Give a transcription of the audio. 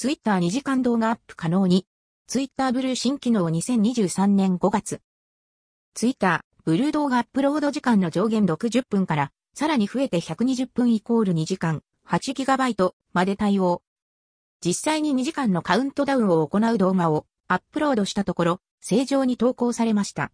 ツイッター2時間動画アップ可能に。ツイッターブルー新機能2023年5月。ツイッター、ブルー動画アップロード時間の上限60分から、さらに増えて120分イコール2時間、8GB まで対応。実際に2時間のカウントダウンを行う動画をアップロードしたところ、正常に投稿されました。